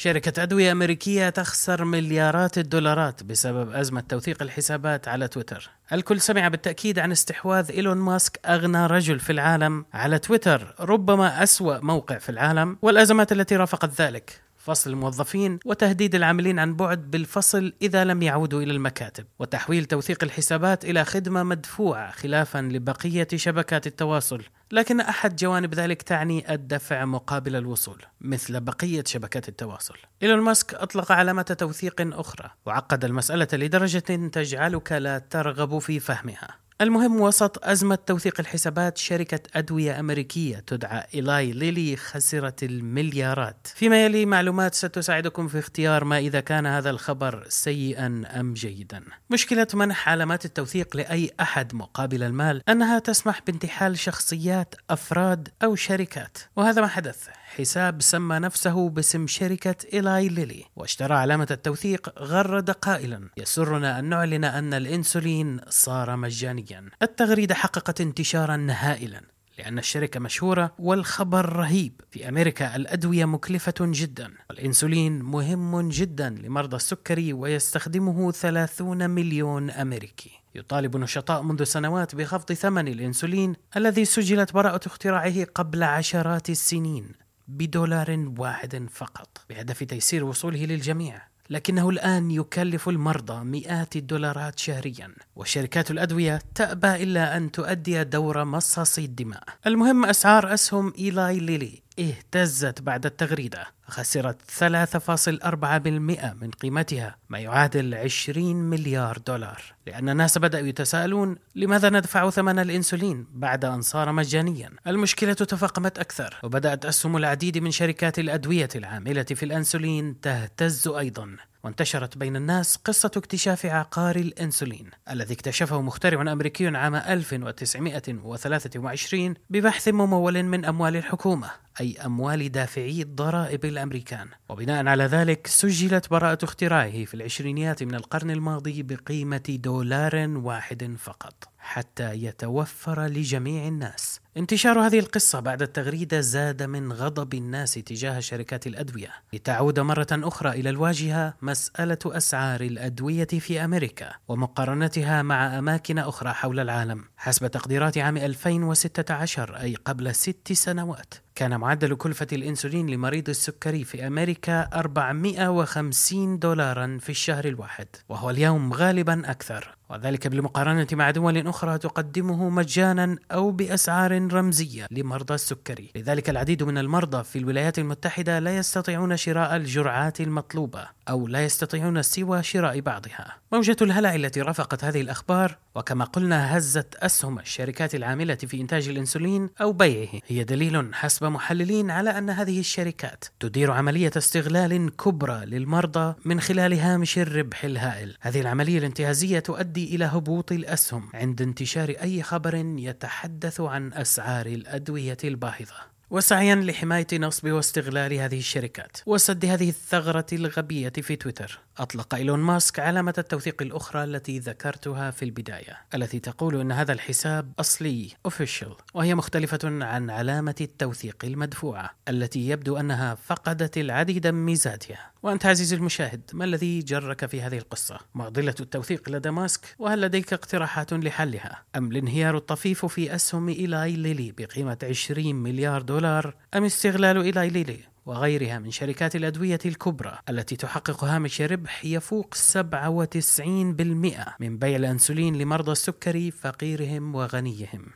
شركة أدوية أمريكية تخسر مليارات الدولارات بسبب أزمة توثيق الحسابات على تويتر. الكل سمع بالتأكيد عن استحواذ إيلون ماسك أغنى رجل في العالم على تويتر، ربما أسوأ موقع في العالم، والأزمات التي رافقت ذلك. فصل الموظفين وتهديد العاملين عن بعد بالفصل إذا لم يعودوا إلى المكاتب وتحويل توثيق الحسابات إلى خدمة مدفوعة خلافا لبقية شبكات التواصل. لكن أحد جوانب ذلك تعني الدفع مقابل الوصول مثل بقية شبكات التواصل. إيلون ماسك أطلق علامة توثيق أخرى وعقد المسألة لدرجة تجعلك لا ترغب في فهمها. المهم وسط أزمة توثيق الحسابات شركة أدوية أمريكية تدعى إيلاي ليلي خسرت المليارات. فيما يلي معلومات ستساعدكم في اختيار ما إذا كان هذا الخبر سيئا أم جيدا. مشكلة منح علامات التوثيق لأي أحد مقابل المال أنها تسمح بانتحال شخصيات أفراد أو شركات. وهذا ما حدث. حساب سمى نفسه باسم شركة إيلاي ليلي واشترى علامة التوثيق غرد قائلا يسرنا أن نعلن أن الإنسولين صار مجانيا. التغريدة حققت انتشارا هائلا لأن الشركة مشهورة والخبر رهيب. في أمريكا الأدوية مكلفة جدا والإنسولين مهم جدا لمرضى السكري ويستخدمه 30 مليون أمريكي. يطالب نشطاء منذ سنوات بخفض ثمن الإنسولين الذي سجلت براءة اختراعه قبل عشرات السنين بدولار واحد فقط بهدف تيسير وصوله للجميع. لكنه الآن يكلف المرضى مئات الدولارات شهريا وشركات الأدوية تأبى إلا أن تؤدي دور مصاصي الدماء. المهم أسعار أسهم إيلاي ليلي اهتزت بعد التغريدة. خسرت 3.4% من قيمتها ما يعادل 20 مليار دولار. لأن الناس بدأوا يتساءلون لماذا ندفع ثمن الإنسولين بعد أن صار مجانيا؟ المشكلة تفاقمت أكثر وبدأت أسهم العديد من شركات الأدوية العاملة في الأنسولين تهتز أيضا. وانتشرت بين الناس قصة اكتشاف عقار الإنسولين الذي اكتشفه مخترع أمريكي عام 1923 ببحث ممول من أموال الحكومة أي أموال دافعي الضرائب الأمريكان. وبناء على ذلك سجلت براءة اختراعه في العشرينيات من القرن الماضي بقيمة دولار واحد فقط. حتى يتوفر لجميع الناس. انتشار هذه القصة بعد التغريدة زاد من غضب الناس تجاه شركات الأدوية، لتعود مرة أخرى إلى الواجهة مسألة أسعار الأدوية في أمريكا ومقارنتها مع أماكن أخرى حول العالم. حسب تقديرات عام 2016 أي قبل ست سنوات، كان معدل كلفة الإنسولين لمريض السكري في أمريكا 450 دولارا في الشهر الواحد وهو اليوم غالبا أكثر وذلك بالمقارنة مع دول أخرى تقدمه مجانا أو بأسعار رمزية لمرضى السكري. لذلك العديد من المرضى في الولايات المتحدة لا يستطيعون شراء الجرعات المطلوبة. أو لا يستطيعون سوى شراء بعضها. موجة الهلع التي رافقت هذه الأخبار وكما قلنا هزت أسهم الشركات العاملة في إنتاج الإنسولين أو بيعه. هي دليل حسب محللين على أن هذه الشركات تدير عملية استغلال كبرى للمرضى من خلال هامش الربح الهائل. هذه العملية الانتهازية تؤدي إلى هبوط الأسهم عند انتشار أي خبر يتحدث عن أسعار الأدوية الباهظة. وسعيا لحماية نصب واستغلال هذه الشركات وسد هذه الثغرة الغبية في تويتر. أطلق إيلون ماسك علامة التوثيق الأخرى التي ذكرتها في البداية التي تقول أن هذا الحساب أصلي official وهي مختلفة عن علامة التوثيق المدفوعة التي يبدو أنها فقدت العديد من ميزاتها. وأنت عزيزي المشاهد ما الذي جرك في هذه القصة؟ معضلة التوثيق لدى ماسك وهل لديك اقتراحات لحلها؟ أم الانهيار الطفيف في أسهم إيلاي ليلي بقيمة 20 مليار دولار؟ أم استغلال إيلاي ليلي وغيرها من شركات الأدوية الكبرى التي تحقق هامش ربح يفوق 97% من بيع الأنسولين لمرضى السكري فقيرهم وغنيهم